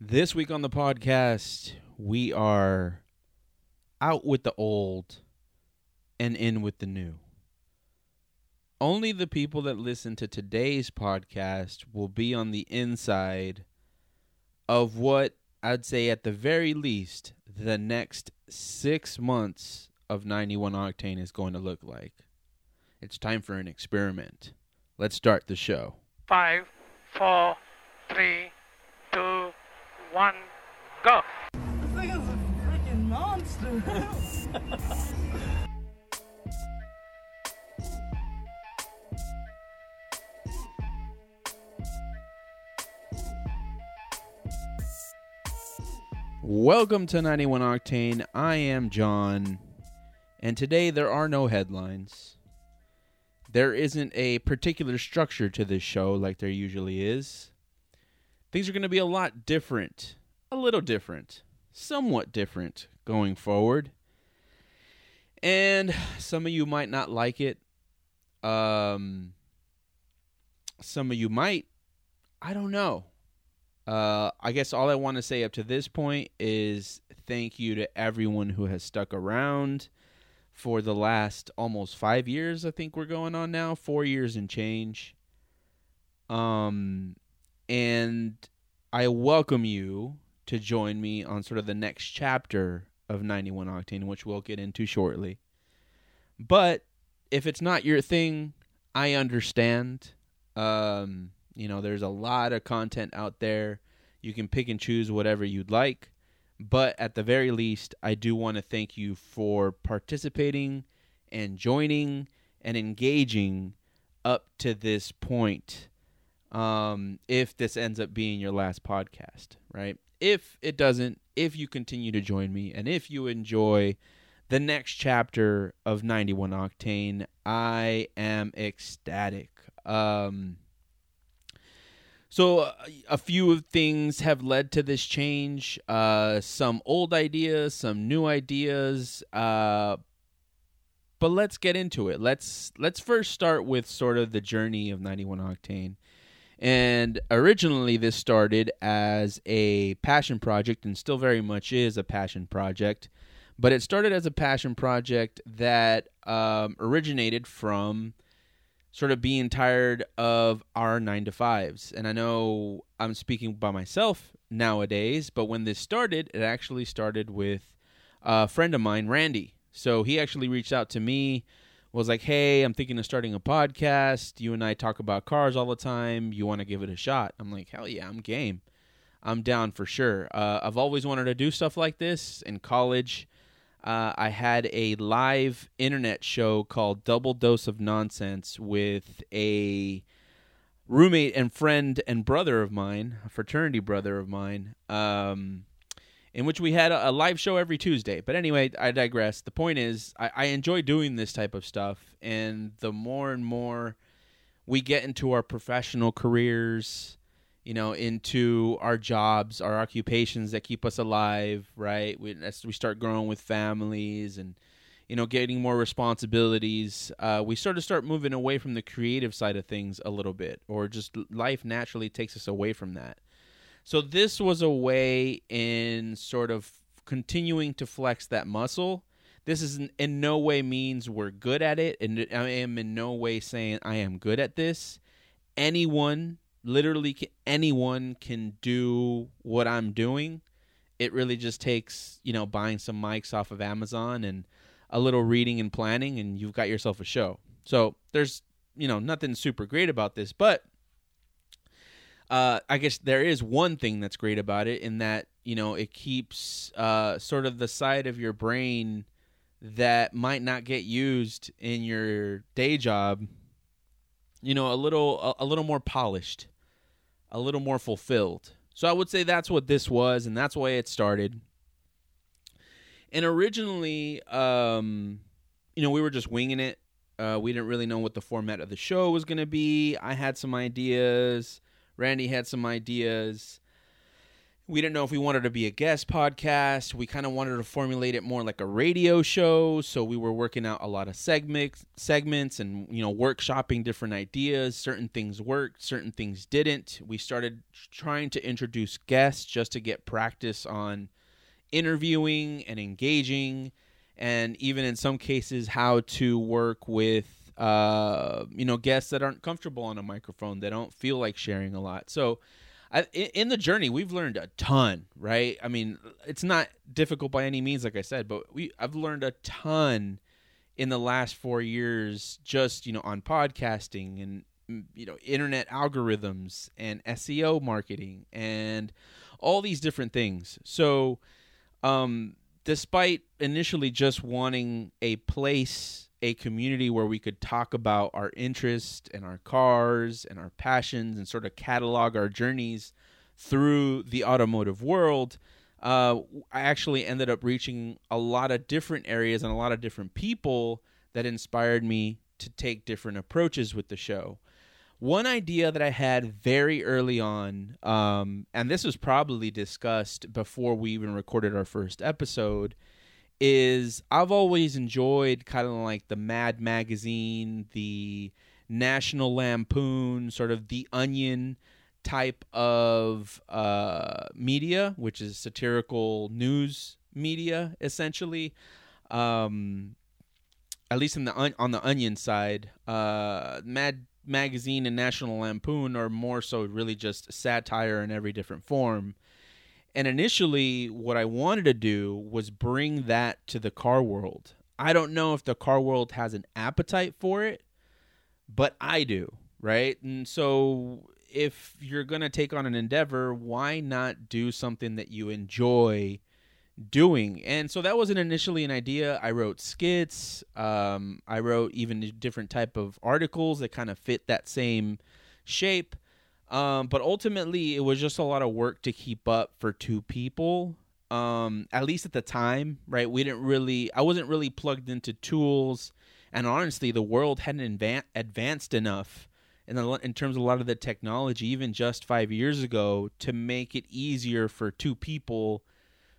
This week on the podcast, we are out with the old and in with the new. Only the people that listen to today's podcast will be on the inside of what I'd say, at the very least, the next six months of 91 Octane is going to look like. It's time for an experiment. Let's start the show. Five, four, three, one, go. This nigga's a freaking monster. Welcome to 91 Octane. I am John, and today there are no headlines. There isn't a particular structure to this show like there usually is. Things are going to be a lot different, a little different, somewhat different going forward. And some of you might not like it. Um, some of you might. I don't know. Uh, I guess all I want to say up to this point is thank you to everyone who has stuck around for the last almost five years. I think we're going on now, four years and change. Um, and I welcome you to join me on sort of the next chapter of 91 Octane, which we'll get into shortly. But if it's not your thing, I understand. Um, you know, there's a lot of content out there. You can pick and choose whatever you'd like. But at the very least, I do want to thank you for participating and joining and engaging up to this point. Um, if this ends up being your last podcast, right? If it doesn't, if you continue to join me and if you enjoy the next chapter of 91 Octane, I am ecstatic. Um, so uh, a few things have led to this change. Uh, some old ideas, some new ideas. Uh, but let's get into it. Let's let's first start with sort of the journey of 91 Octane. And originally, this started as a passion project, and still very much is a passion project. But it started as a passion project that um, originated from sort of being tired of our nine to fives. And I know I'm speaking by myself nowadays, but when this started, it actually started with a friend of mine, Randy. So he actually reached out to me, was like, Hey, I'm thinking of starting a podcast. You and I talk about cars all the time. You want to give it a shot? I'm like, Hell yeah, I'm game. I'm down for sure. Uh, I've always wanted to do stuff like this in college uh, I had a live internet show called Double Dose of Nonsense with a roommate and friend and brother of mine, a fraternity brother of mine, um, in which we had a, live show every Tuesday. But anyway, I digress. The point is, I, I enjoy doing this type of stuff, and the more and more we get into our professional careers, you know, into our jobs, our occupations that keep us alive, right? We, as we start growing with families and, you know, getting more responsibilities, uh, we sort of start moving away from the creative side of things a little bit, or just life naturally takes us away from that. So this was a way in sort of continuing to flex that muscle. This is in, in no way means we're good at it, and I am in no way saying I am good at this. Anyone literally anyone can do what I'm doing. It really just takes, you know, buying some mics off of Amazon and a little reading and planning and you've got yourself a show. So, there's, you know, nothing super great about this, but uh, I guess there is one thing that's great about it in that, you know, it keeps uh, sort of the side of your brain that might not get used in your day job you know a little a, a, little more polished a little more fulfilled. So I would say that's what this was, and that's why it started. And originally, um, you know, we were just winging it. Uh, we didn't really know what the format of the show was going to be. I had some ideas. Randy had some ideas. we didn't know if we wanted to be a guest podcast. We kind of wanted to formulate it more like a radio show. So we were working out a lot of segments, segments, and you know, workshopping different ideas. Certain things worked, certain things didn't. We started trying to introduce guests just to get practice on interviewing and engaging, and even in some cases, how to work with uh, you know guests that aren't comfortable on a microphone. They don't feel like sharing a lot. So I, in the journey, we've learned a ton, right? I mean, it's not difficult by any means, like I said, but we I've learned a ton in the last four years, just you know, on podcasting and mm, you know, internet algorithms and SEO marketing and all these different things. So, um, despite initially just wanting a place a community where we could talk about our interests and our cars and our passions and sort of catalog our journeys through the automotive world. Uh, I actually ended up reaching a lot of different areas and a lot of different people that inspired me to take different approaches with the show. One idea that I had very early on, um, and this was probably discussed before we even recorded our first episode, is I've always enjoyed kind of like the Mad Magazine, the National Lampoon, sort of the Onion type of uh, media, which is satirical news media, essentially. Um, at least in the on the Onion side, uh, Mad Magazine and National Lampoon are more so really just satire in every different form. And initially, what I wanted to do was bring that to the car world. I don't know if the car world has an appetite for it, but I do, right? And so, if you're going to take on an endeavor, why not do something that you enjoy doing? And so, that wasn't initially an idea. I wrote skits, um, I wrote even different type of articles that kind of fit that same shape um, but ultimately, it was just a lot of work to keep up for two people. Um, at least at the time, right? We didn't really, I wasn't really plugged into tools, and honestly, the world hadn't advan- advanced enough in the, in terms of a lot of the technology, even just five years ago, to make it easier for two people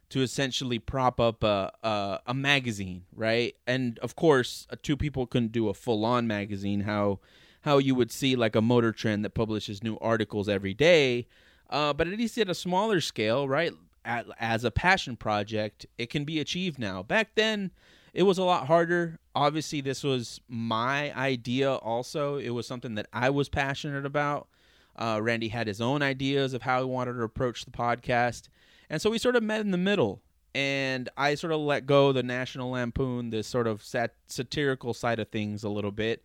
to essentially prop up a, a, a magazine, right? And of course, uh, two people couldn't do a full on magazine. How how you would see like a motor trend that publishes new articles every day. Uh, but at least at a smaller scale, right? At, as a passion project, it can be achieved now. Back then, it was a lot harder. Obviously, this was my idea also. It was something that I was passionate about. Uh, Randy had his own ideas of how he wanted to approach the podcast. And so we sort of met in the middle. And I sort of let go the National Lampoon, the sort of sat- satirical side of things a little bit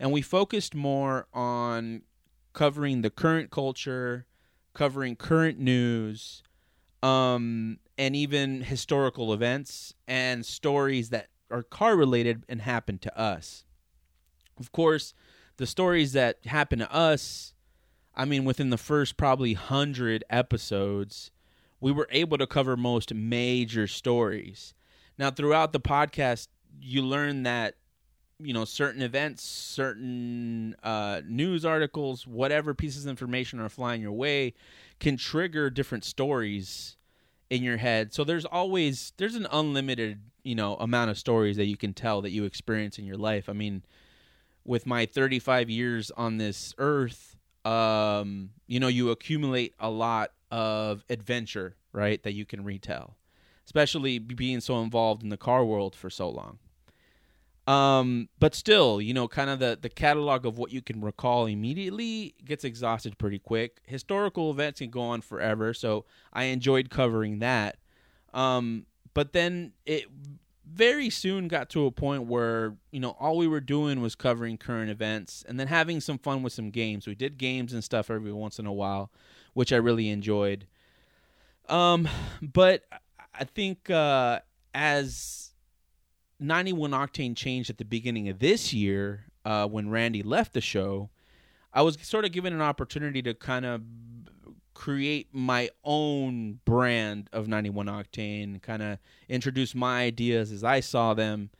and we focused more on covering the current culture, covering current news, um, and even historical events and stories that are car related and happen to us. Of course, the stories that happen to us, I mean, within the first probably hundred episodes, we were able to cover most major stories. Now, throughout the podcast, you learn that you know certain events certain uh, news articles whatever pieces of information are flying your way can trigger different stories in your head. So there's always there's an unlimited you know amount of stories that you can tell that you experience in your life. I mean with my 35 years on this earth um you know you accumulate a lot of adventure right that you can retell especially being so involved in the car world for so long um, but still, you know, kind of the, the catalog of what you can recall immediately gets exhausted pretty quick. Historical events can go on forever, so I enjoyed covering that. Um, but then it very soon got to a point where, you know, all we were doing was covering current events and then having some fun with some games. We did games and stuff every once in a while, which I really enjoyed. Um, but I think uh, as 91 Octane changed at the beginning of this year uh, when Randy left the show, I was sort of given an opportunity to kind of create my own brand of 91 Octane, kind of introduce my ideas as I saw them.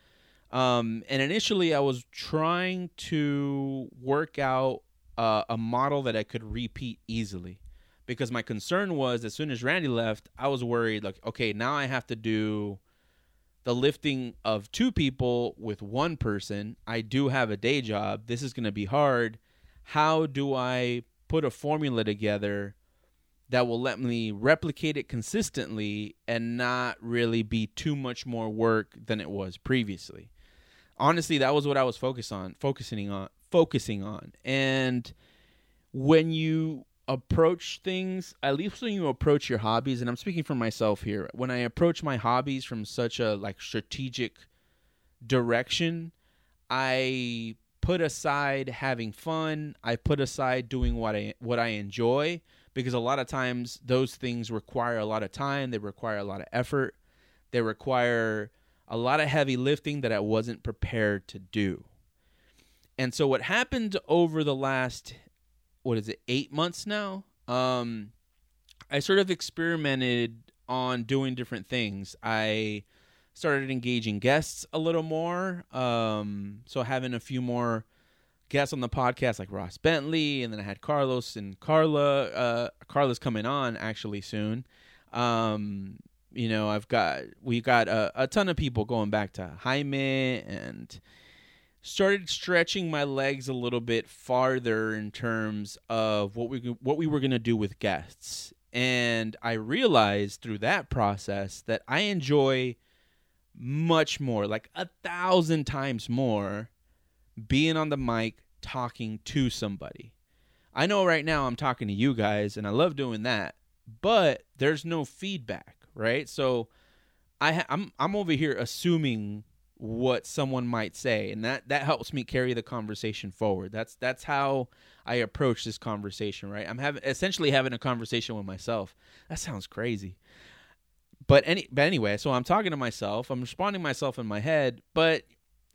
Um, and initially, I was trying to work out uh, a model that I could repeat easily because my concern was as soon as Randy left, I was worried like, okay, now I have to do the lifting of two people with one person. I do have a day job. This is going to be hard. How do I put a formula together that will let me replicate it consistently and not really be too much more work than it was previously? Honestly, that was what I was focused on, focusing on, focusing on. And when you approach things, at least when you approach your hobbies, and I'm speaking for myself here, when I approach my hobbies from such a like strategic direction, I put aside having fun, I put aside doing what I what I enjoy because a lot of times those things require a lot of time, they require a lot of effort, they require a lot of heavy lifting that I wasn't prepared to do. And so what happened over the last what is it, 8 months now? Um I sort of experimented on doing different things. I started engaging guests a little more. Um, so having a few more guests on the podcast, like Ross Bentley, and then I had Carlos and Carla. Uh, Carla's coming on actually soon. Um, you know, I've got we got a, a ton of people going back to Jaime and started stretching my legs a little bit farther in terms of what we what we were going to do with guests. And I realized through that process that I enjoy much more, like a thousand times more, being on the mic talking to somebody. I know right now I'm talking to you guys and I love doing that, but there's no feedback, right? So I ha- I'm I'm over here assuming what someone might say and that that helps me carry the conversation forward. That's that's how I approach this conversation, right? I'm having essentially having a conversation with myself. That sounds crazy but any but anyway, so I'm talking to myself, I'm responding to myself in my head, but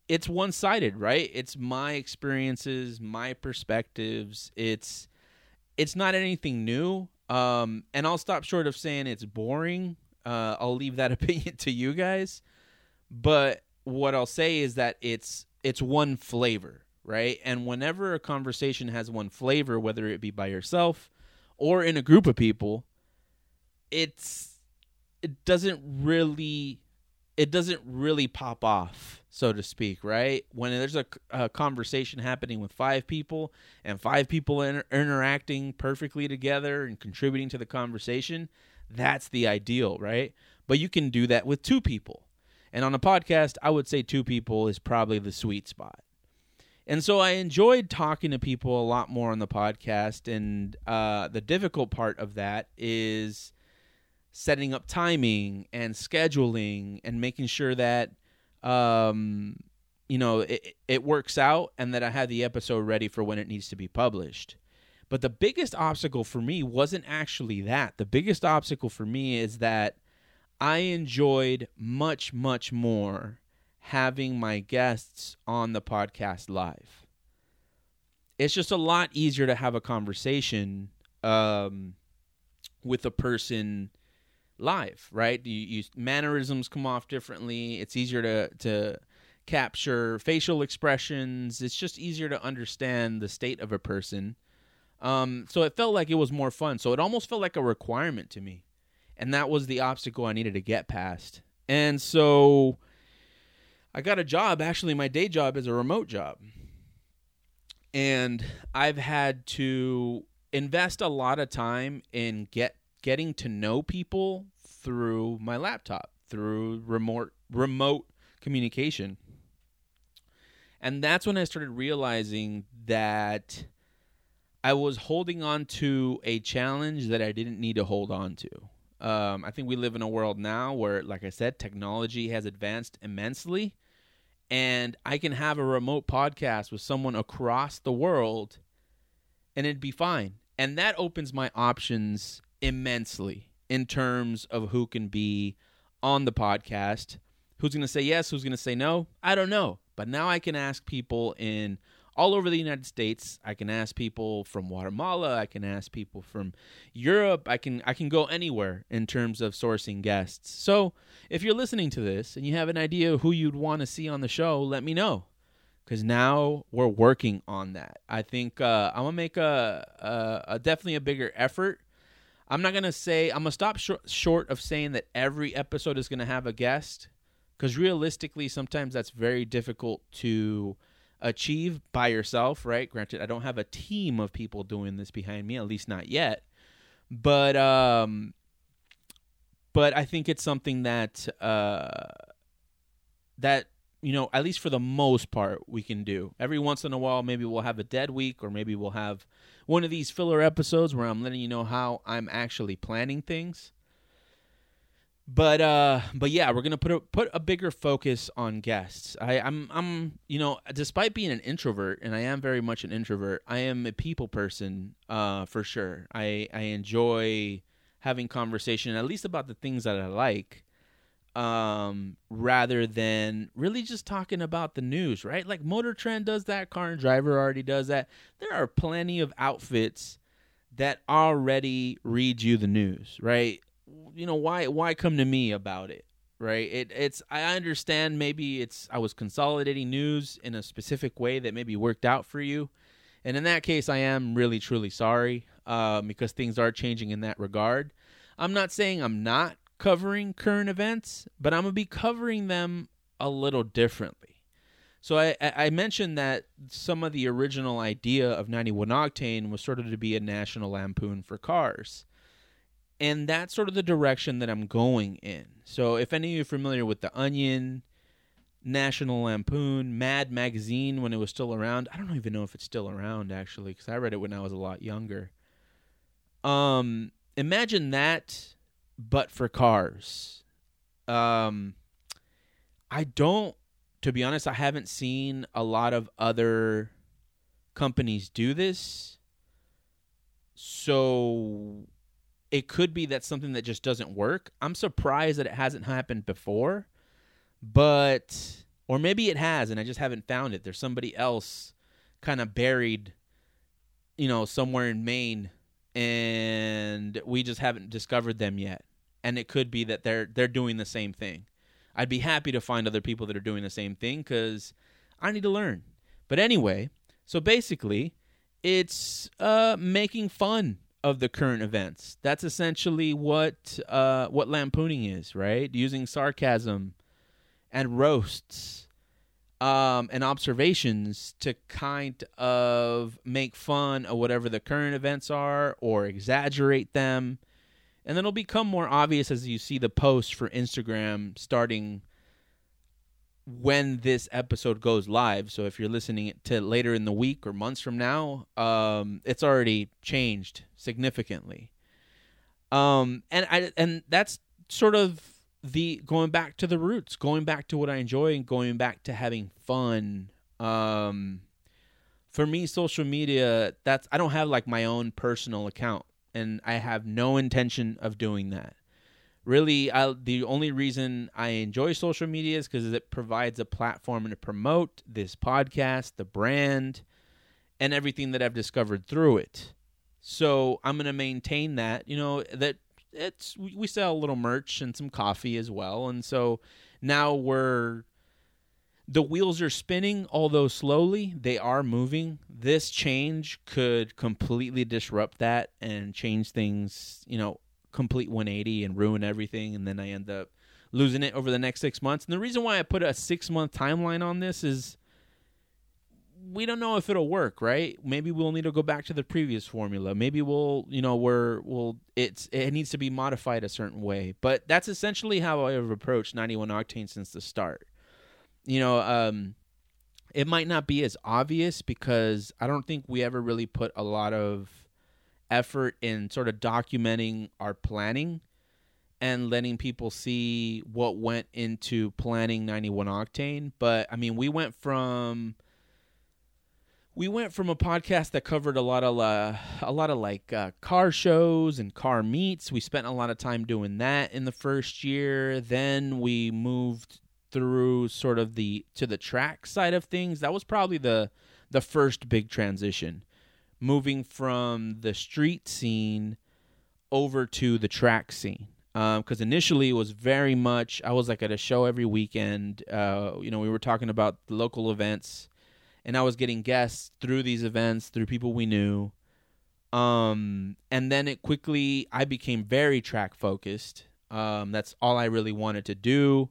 it's one-sided, right? It's my experiences, my perspectives. It's it's not anything new. Um and I'll stop short of saying it's boring. Uh I'll leave that opinion to you guys. But what I'll say is that it's it's one flavor, right? And whenever a conversation has one flavor, whether it be by yourself or in a group of people, it's it doesn't really it doesn't really pop off so to speak right? When there's a, a conversation happening with five people and five people inter- interacting perfectly together and contributing to the conversation that's the ideal right? But you can do that with two people and on a podcast i would say two people is probably the sweet spot and so i enjoyed talking to people a lot more on the podcast and uh, the difficult part of that is setting up timing and scheduling and making sure that um, you know it, it works out and that I have the episode ready for when it needs to be published. But the biggest obstacle for me wasn't actually that. The biggest obstacle for me is that I enjoyed much, much more having my guests on the podcast live. It's just a lot easier to have a conversation um, with a person live, right? You, you mannerisms come off differently. It's easier to to capture facial expressions. It's just easier to understand the state of a person. Um, so it felt like it was more fun. So it almost felt like a requirement to me, and that was the obstacle I needed to get past. And so I got a job. Actually, my day job is a remote job, and I've had to invest a lot of time in get getting to know people through my laptop, through remote remote communication. And that's when I started realizing that I was holding on to a challenge that I didn't need to hold on to. Um, I think we live in a world now where, like I said, technology has advanced immensely, and I can have a remote podcast with someone across the world, and it'd be fine. And that opens my options immensely in terms of who can be on the podcast. Who's going to say yes? Who's going to say no? I don't know. But now I can ask people in all over the United States. I can ask people from Guatemala. I can ask people from Europe. I can I can go anywhere in terms of sourcing guests. So if you're listening to this and you have an idea who you'd want to see on the show, let me know. Because now we're working on that. I think uh, I'm gonna make a, a, a definitely a bigger effort I'm not gonna say I'm gonna stop short, short of saying that every episode is gonna have a guest, because realistically, sometimes that's very difficult to achieve by yourself. Right? Granted, I don't have a team of people doing this behind me, at least not yet. But um, but I think it's something that uh, that you know, at least for the most part, we can do. Every once in a while, maybe we'll have a dead week, or maybe we'll have one of these filler episodes where I'm letting you know how I'm actually planning things. But uh, but yeah, we're gonna put a, put a bigger focus on guests. I, I'm I'm you know, despite being an introvert, and I am very much an introvert, I am a people person, uh, for sure. I I enjoy having conversation, at least about the things that I like um, rather than really just talking about the news, right? Like Motor Trend does that, Car and Driver already does that. There are plenty of outfits that already read you the news, right? You know why why come to me about it, right? It it's I understand maybe it's I was consolidating news in a specific way that maybe worked out for you. And in that case, I am really truly sorry um, because things are changing in that regard. I'm not saying I'm not covering current events, but I'm to be covering them a little differently. So I, I mentioned that some of the original idea of 91 Octane was sort of to be a national lampoon for cars. And that's sort of the direction that I'm going in. So if any of you are familiar with The Onion, National Lampoon, Mad Magazine when it was still around, I don't even know if it's still around actually because I read it when I was a lot younger. Um, imagine that but for cars. Um, I don't, to be honest, I haven't seen a lot of other companies do this. So it could be that something that just doesn't work. I'm surprised that it hasn't happened before, but or maybe it has and I just haven't found it. There's somebody else kind of buried you know somewhere in Maine and we just haven't discovered them yet. And it could be that they're they're doing the same thing. I'd be happy to find other people that are doing the same thing cuz I need to learn. But anyway, so basically, it's uh, making fun of the current events. That's essentially what uh, what lampooning is, right? Using sarcasm and roasts um, and observations to kind of make fun of whatever the current events are or exaggerate them. And then it'll become more obvious as you see the posts for Instagram starting when this episode goes live. So if you're listening to later in the week or months from now, um, it's already changed significantly. Um, and I and that's sort of the going back to the roots, going back to what I enjoy, and going back to having fun. Um, for me, social media that's I don't have like my own personal account, and I have no intention of doing that. Really, I, the only reason I enjoy social media is because it provides a platform to promote this podcast, the brand, and everything that I've discovered through it. So I'm going to maintain that. You know that it's we sell a little merch and some coffee as well, and so now we're the wheels are spinning, although slowly they are moving. This change could completely disrupt that and change things, you know, complete 180 and ruin everything, and then I end up losing it over the next six months. And the reason why I put a six month timeline on this is we don't know if it'll work, right? Maybe we'll need to go back to the previous formula. Maybe we'll, you know, we're we'll it's it needs to be modified a certain way. But that's essentially how I've approached 91 octane since the start. You know, um it might not be as obvious because I don't think we ever really put a lot of effort in sort of documenting our planning and letting people see what went into planning 91 octane. But I mean, we went from we went from a podcast that covered a lot of uh, a lot of like uh, car shows and car meets. We spent a lot of time doing that in the first year. Then we moved through sort of the to the track side of things. That was probably the the first big transition, moving from the street scene over to the track scene. Because um, initially it was very much I was like at a show every weekend. Uh, you know, we were talking about local events and I was getting guests through these events, through people we knew. Um, and then it quickly, I became very track focused. Um, that's all I really wanted to do.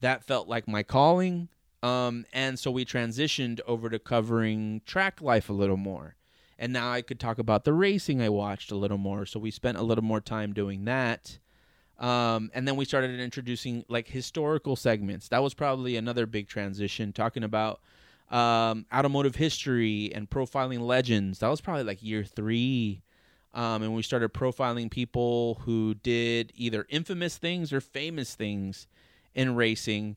That felt like my calling. Um, and so we transitioned over to covering track life a little more. And now I could talk about the racing I watched a little more. So we spent a little more time doing that. Um, and then we started introducing like historical segments. That was probably another big transition, talking about um, automotive history and profiling legends. That was probably like year three. Um, and we started profiling people who did either infamous things or famous things in racing.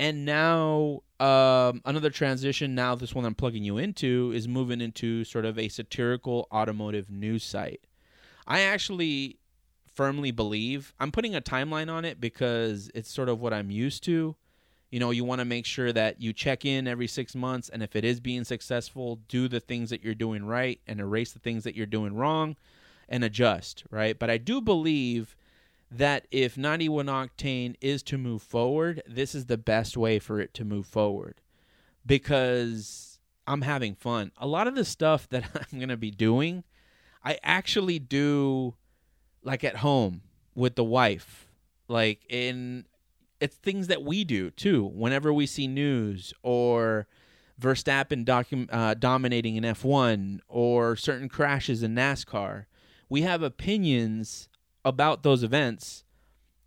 And now, um, another transition, now this one I'm plugging you into, is moving into sort of a satirical automotive news site. I actually firmly believe I'm putting a timeline on it because it's sort of what I'm used to. You know, you want to make sure that you check in every six months, and if it is being successful, do the things that you're doing right and erase the things that you're doing wrong and adjust, right? But I do believe that if 91 Octane is to move forward, this is the best way for it to move forward because I'm having fun. A lot of the stuff that I'm going to be doing, I actually do like at home with the wife. Like in it's things that we do too. Whenever we see news or Verstappen docu- uh, dominating in F1 or certain crashes in NASCAR, we have opinions about those events,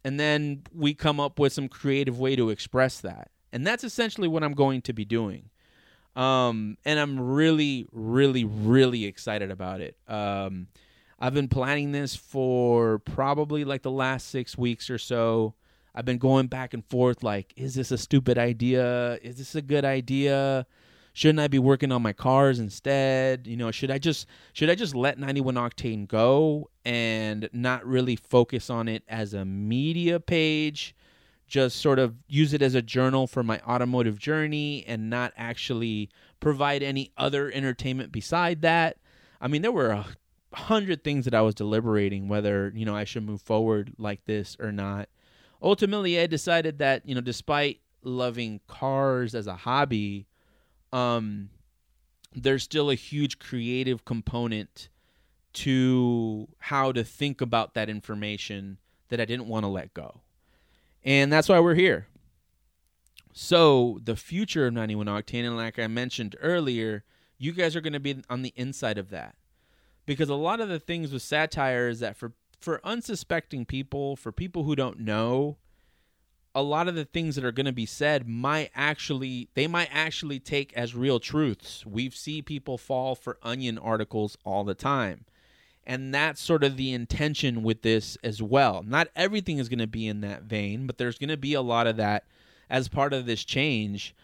and then we come up with some creative way to express that. And that's essentially what I'm going to be doing. Um, and I'm really, really, really excited about it. Um, I've been planning this for probably like the last six weeks or so. I've been going back and forth like, is this a stupid idea? Is this a good idea? Shouldn't I be working on my cars instead? You know, should I just should I just let 91 octane go and not really focus on it as a media page? Just sort of use it as a journal for my automotive journey and not actually provide any other entertainment beside that. I mean, there were a hundred things that I was deliberating whether, you know, I should move forward like this or not ultimately I decided that, you know, despite loving cars as a hobby, um there's still a huge creative component to how to think about that information that I didn't want to let go. And that's why we're here. So, the future of 91 Octane, and like I mentioned earlier, you guys are going to be on the inside of that. Because a lot of the things with satire is that for for unsuspecting people, for people who don't know, a lot of the things that are going to be said might actually they might actually take as real truths. We've seen people fall for onion articles all the time. And that's sort of the intention with this as well. Not everything is going to be in that vein, but there's going to be a lot of that as part of this change.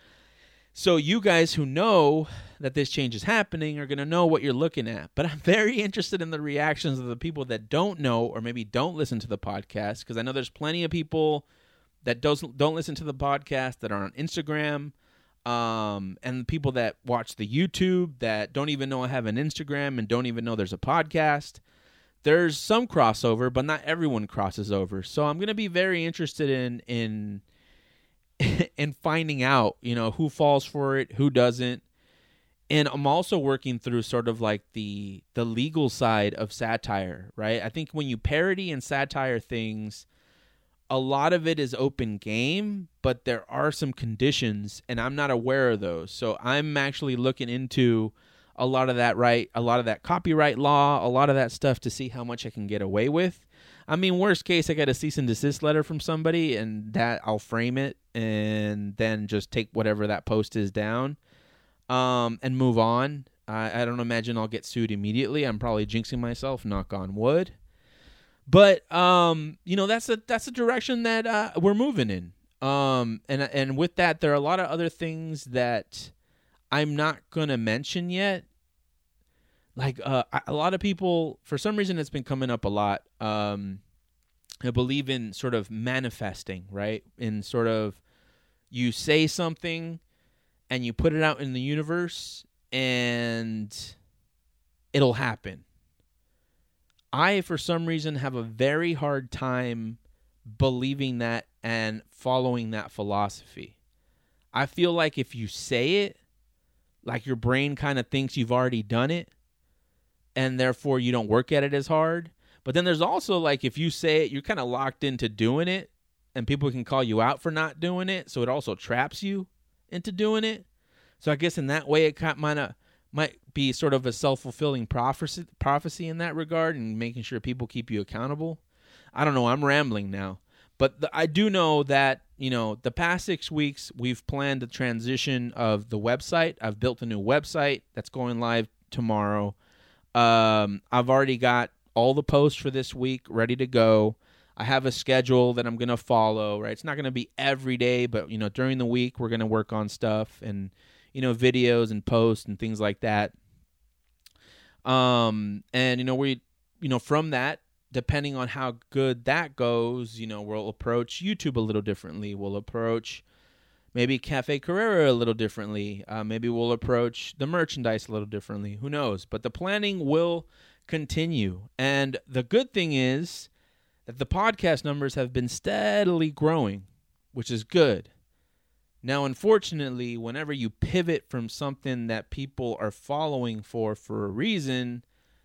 So you guys who know that this change is happening are going to know what you're looking at. But I'm very interested in the reactions of the people that don't know or maybe don't listen to the podcast because I know there's plenty of people that doesn't don't listen to the podcast that are on Instagram um, and people that watch the YouTube that don't even know I have an Instagram and don't even know there's a podcast. There's some crossover, but not everyone crosses over. So I'm to be very interested in in in finding out, you know, who falls for it, who doesn't. And I'm also working through sort of like the the legal side of satire, right? I think when you parody and satire things, a lot of it is open game, but there are some conditions and I'm not aware of those. So I'm actually looking into a lot of that right, a lot of that copyright law, a lot of that stuff to see how much I can get away with. I mean, worst case, I get a cease and desist letter from somebody, and that I'll frame it and then just take whatever that post is down, um, and move on. I, I don't imagine I'll get sued immediately. I'm probably jinxing myself. Knock on wood. But um, you know, that's a that's a direction that uh, we're moving in. Um, and and with that, there are a lot of other things that I'm not gonna mention yet. Like uh, a lot of people for some reason it's been coming up a lot. Um i believe in sort of manifesting right? In sort of you say something and you put it out in the universe and it'll happen i for some reason have a very hard time believing that and following that philosophy i feel like if you say it like your brain kind of thinks you've already done it and therefore you don't work at it as hard. But then there's also like if you say it, you're kind of locked into doing it, and people can call you out for not doing it. So it also traps you into doing it. So I guess in that way, it kind not, might be sort of a self fulfilling prophecy prophecy in that regard, and making sure people keep you accountable. I don't know. I'm rambling now, but the, I do know that you know the past six weeks we've planned the transition of the website. I've built a new website that's going live tomorrow. Um, I've already got all the posts for this week ready to go. I have a schedule that I'm going to follow, right? It's not going to be every day, but you know, during the week we're going to work on stuff and you know, videos and posts and things like that. Um and you know, we you know, from that depending on how good that goes, you know, we'll approach YouTube a little differently. We'll approach maybe Cafe Carrera a little differently. Uh, maybe we'll approach the merchandise a little differently. Who knows? But the planning will continue. And the good thing is that the podcast numbers have been steadily growing, which is good. Now, unfortunately, whenever you pivot from something that people are following for for a reason,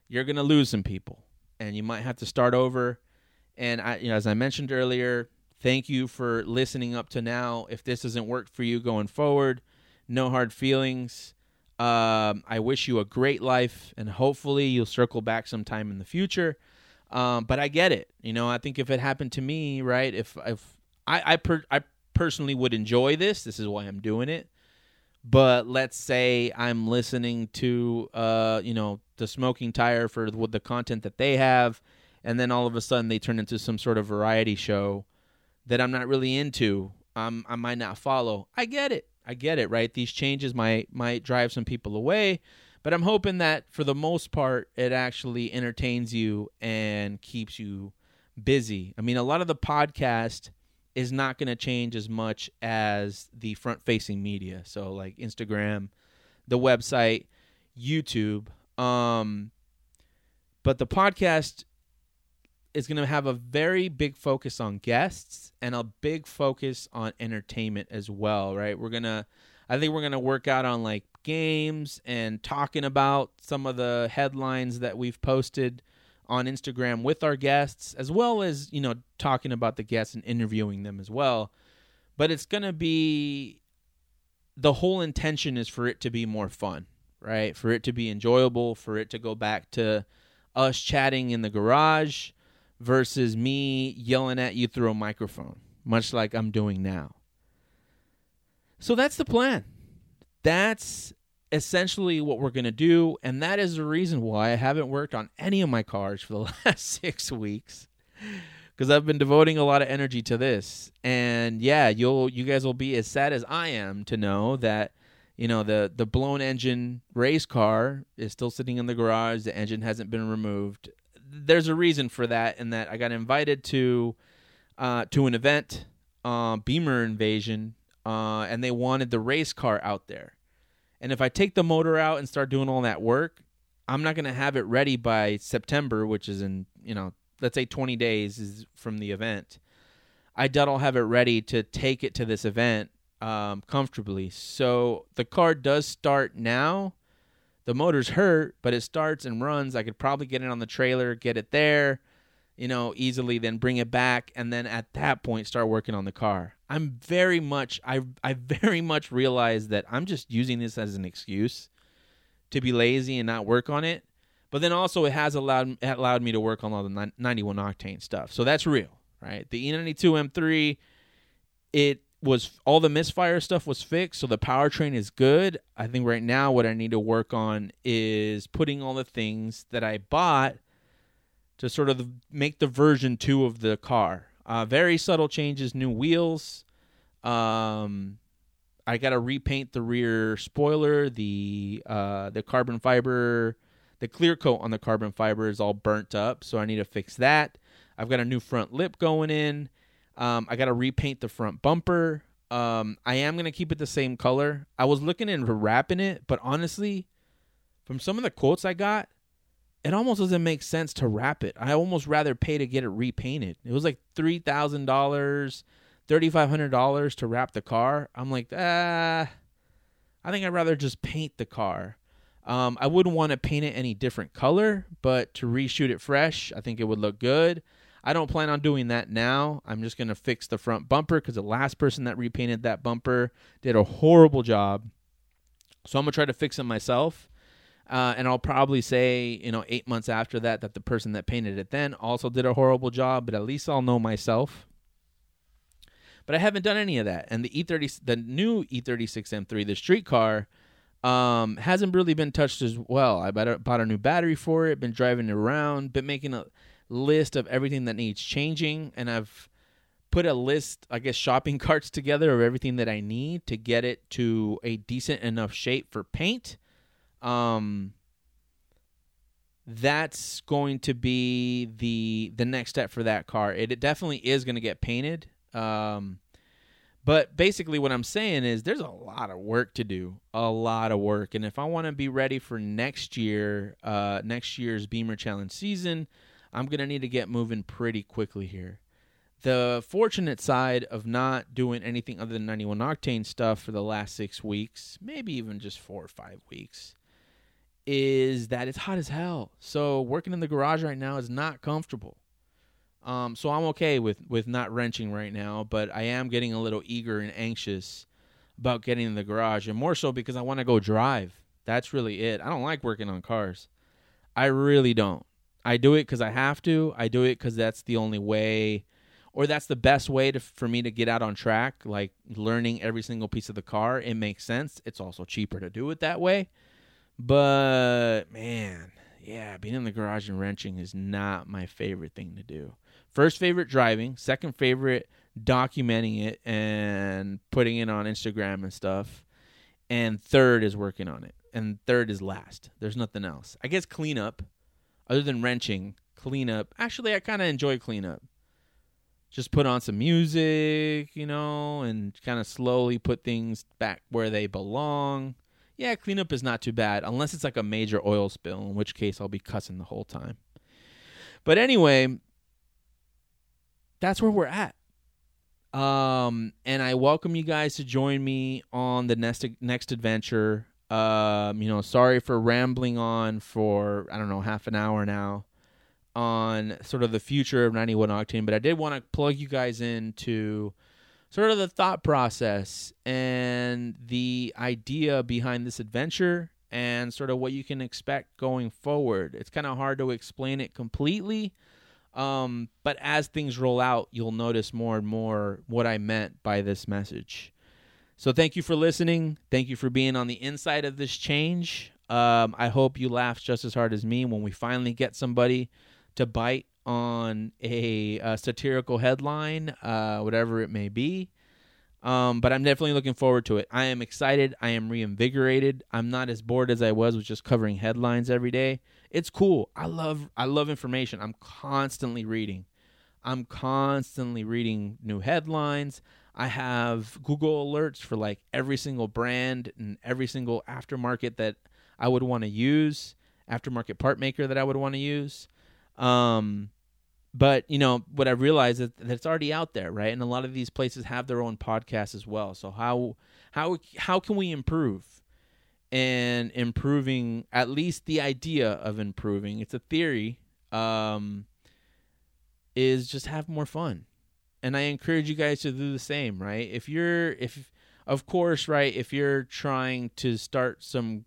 you're going to lose some people and you might have to start over. And I, you know, as I mentioned earlier, thank you for listening up to now. If this doesn't work for you going forward, no hard feelings. Um, I wish you a great life, and hopefully you'll circle back sometime in the future. Um, but I get it. You know, I think if it happened to me, right? If if I I, per, I personally would enjoy this, this is why I'm doing it. But let's say I'm listening to, uh, you know, the smoking tire for the, content that they have, and then all of a sudden they turn into some sort of variety show that I'm not really into. Um, I might not follow. I get it. I get it. Right? These changes might might drive some people away, but I'm hoping that for the most part, it actually entertains you and keeps you busy. I mean, a lot of the podcast is not going to change as much as the front facing media. So like Instagram, the website, YouTube. Um, but the podcast is going to have a very big focus on guests and a big focus on entertainment as well, right? We're going to I think we're going to work out on like games and talking about some of the headlines that we've posted on Instagram with our guests, as well as, you know, talking about the guests and interviewing them as well. But it's going to be the whole intention is for it to be more fun, right? For it to be enjoyable, for it to go back to us chatting in the garage versus me yelling at you through a microphone, much like I'm doing now. So that's the plan. That's essentially what we're going to do and that is the reason why I haven't worked on any of my cars for the last 6 weeks cuz I've been devoting a lot of energy to this. And yeah you'll you guys will be as sad as I am to know that you know the the blown engine race car is still sitting in the garage. The engine hasn't been removed. There's a reason for that in that I got invited to uh, to an event uh, Beamer Invasion uh, and they wanted the race car out there and if I take the motor out and start doing all that work, I'm not going to have it ready by September, which is in, you know, let's say 20 days is from the event. I doubt I'll have it ready to take it to this event um, comfortably. So the car does start now. The motor's hurt, but it starts and runs. I could probably get it on the trailer, get it there, you know, easily, then bring it back, and then at that point start working on the car. I'm very much I I very much realize that I'm just using this as an excuse to be lazy and not work on it. But then also it has allowed allowed me to work on all the 91 octane stuff. So that's real, right? The E92 M3 it was all the misfire stuff was fixed, so the powertrain is good. I think right now what I need to work on is putting all the things that I bought to sort of make the version 2 of the car uh, very subtle changes, new wheels. Um, I got to repaint the rear spoiler. The uh, the carbon fiber, the clear coat on the carbon fiber is all burnt up, so I need to fix that. I've got a new front lip going in. Um, I got to repaint the front bumper. Um, I am gonna keep it the same color. I was looking into wrapping it, but honestly, from some of the quotes I got, it almost doesn't make sense to wrap it. I almost rather pay to get it repainted. It was like three thousand dollars, thirty five hundred dollars to wrap the car. I'm like, ah, I think I'd rather just paint the car. Um, I wouldn't want to paint it any different color, but to reshoot it fresh, I think it would look good. I don't plan on doing that now. I'm just to fix the front bumper because the last person that repainted that bumper did a horrible job. So I'm to try to fix it myself. Uh, and I'll probably say, you know, eight months after that, that the person that painted it then also did a horrible job, but at least I'll know myself. But I haven't done any of that. And the E30, the new E36 M3, the street car, um, hasn't really been touched as well. I bought a, bought a new battery for it, been driving it around, been making a list of everything that needs changing, and I've put a list, I guess, shopping carts together of everything that I need to get it to a decent enough shape for paint. Um, that's going to be the the next step for that car. It, it definitely is going to get painted. Um, but basically, what I'm saying is there's a lot of work to do, a lot of work. And if I want to be ready for next year, uh, next year's Beamer Challenge season, I'm going to need to get moving pretty quickly here. The fortunate side of not doing anything other than 91 octane stuff for the last six weeks, maybe even just four or five weeks, is that it's hot as hell. So working in the garage right now is not comfortable. Um, so I'm okay with with not wrenching right now, but I am getting a little eager and anxious about getting in the garage, and more so because I want to go drive. That's really it. I don't like working on cars. I really don't. I do it because I have to. I do it because that's the only way, or that's the best way to for me to get out on track. Like learning every single piece of the car, it makes sense. It's also cheaper to do it that way. But man, yeah, being in the garage and wrenching is not my favorite thing to do. First favorite driving, second favorite documenting it and putting it on Instagram and stuff. And third is working on it. And third is last. There's nothing else. I guess cleanup, other than wrenching, cleanup. Actually, I kind of enjoy cleanup. Just put on some music, you know, and kind of slowly put things back where they belong. Yeah, cleanup is not too bad, unless it's like a major oil spill, in which case I'll be cussing the whole time. But anyway, that's where we're at. Um, and I welcome you guys to join me on the next next adventure. Um, you know, sorry for rambling on for I don't know half an hour now on sort of the future of 91 octane, but I did want to plug you guys into sort of the thought process and the idea behind this adventure and sort of what you can expect going forward. It's kind of hard to explain it completely um, but as things roll out, you'll notice more and more what I meant by this message. So thank you for listening. Thank you for being on the inside of this change. Um, I hope you laugh just as hard as me when we finally get somebody to bite on a, a satirical headline, uh, whatever it may be. Um, but I'm definitely looking forward to it. I am excited. I am reinvigorated. I'm not as bored as I was with just covering headlines every day it's cool. I love I love information. I'm constantly reading. I'm constantly reading new headlines. I have Google alerts for like every single brand and every single aftermarket that I would want to use, aftermarket part maker that I would want to use. Um, but you know what I realized is that it's already out there, right? And a lot of these places have their own podcasts as well. So how how how can we improve? and improving at least the idea of improving it's a theory um, is just have more fun and i encourage you guys to do the same right if you're if of course right if you're trying to start some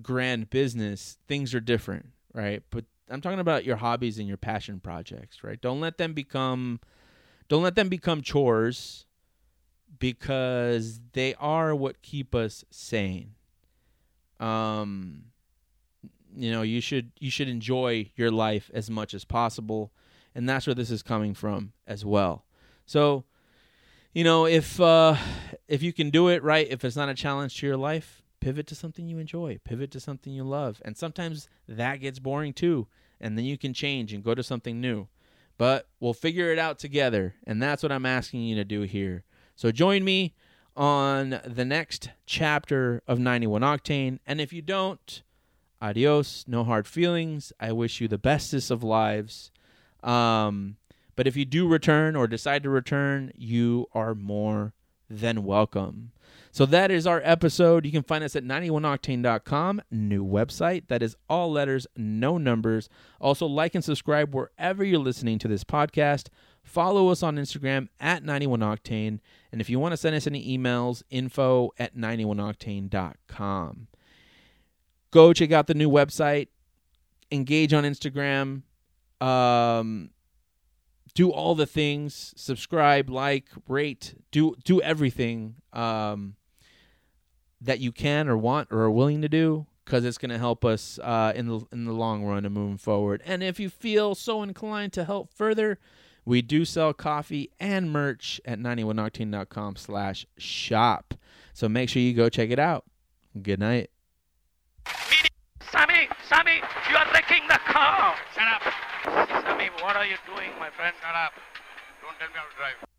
grand business things are different right but i'm talking about your hobbies and your passion projects right? Don't let them become don't let them become chores because they are what keep us sane. Um, you know, you should you should enjoy your life as much as possible, and that's where this is coming from as well. So, you know, if uh, if you can do it right, if it's not a challenge to your life, pivot to something you enjoy, pivot to something you love, and sometimes that gets boring too, and then you can change and go to something new. But we'll figure it out together, and that's what I'm asking you to do here. So join me on the next chapter of 91 Octane. And if you don't, adios, no hard feelings. I wish you the bestest of lives. Um, but if you do return or decide to return, you are more then welcome. So that is our episode. You can find us at ninetyoneoctane.com, new website. That is all letters, no numbers. Also, like and subscribe wherever you're listening to this podcast. Follow us on Instagram at 91octane. And if you want to send us any emails, info at ninetyoneoctane.com. Go check out the new website, engage on Instagram, um, do all the things, subscribe, like, rate, do do everything. Um, that you can or want or are willing to do because it's going to help us uh, in the in the long run and moving forward. And if you feel so inclined to help further, we do sell coffee and merch at ninetyoneoctane.com slash shop. So make sure you go check it out. Good night. Sammy, Sammy, you are wrecking the car. Shut up. What are you doing, my friend? Shut up. Don't tell me how to drive.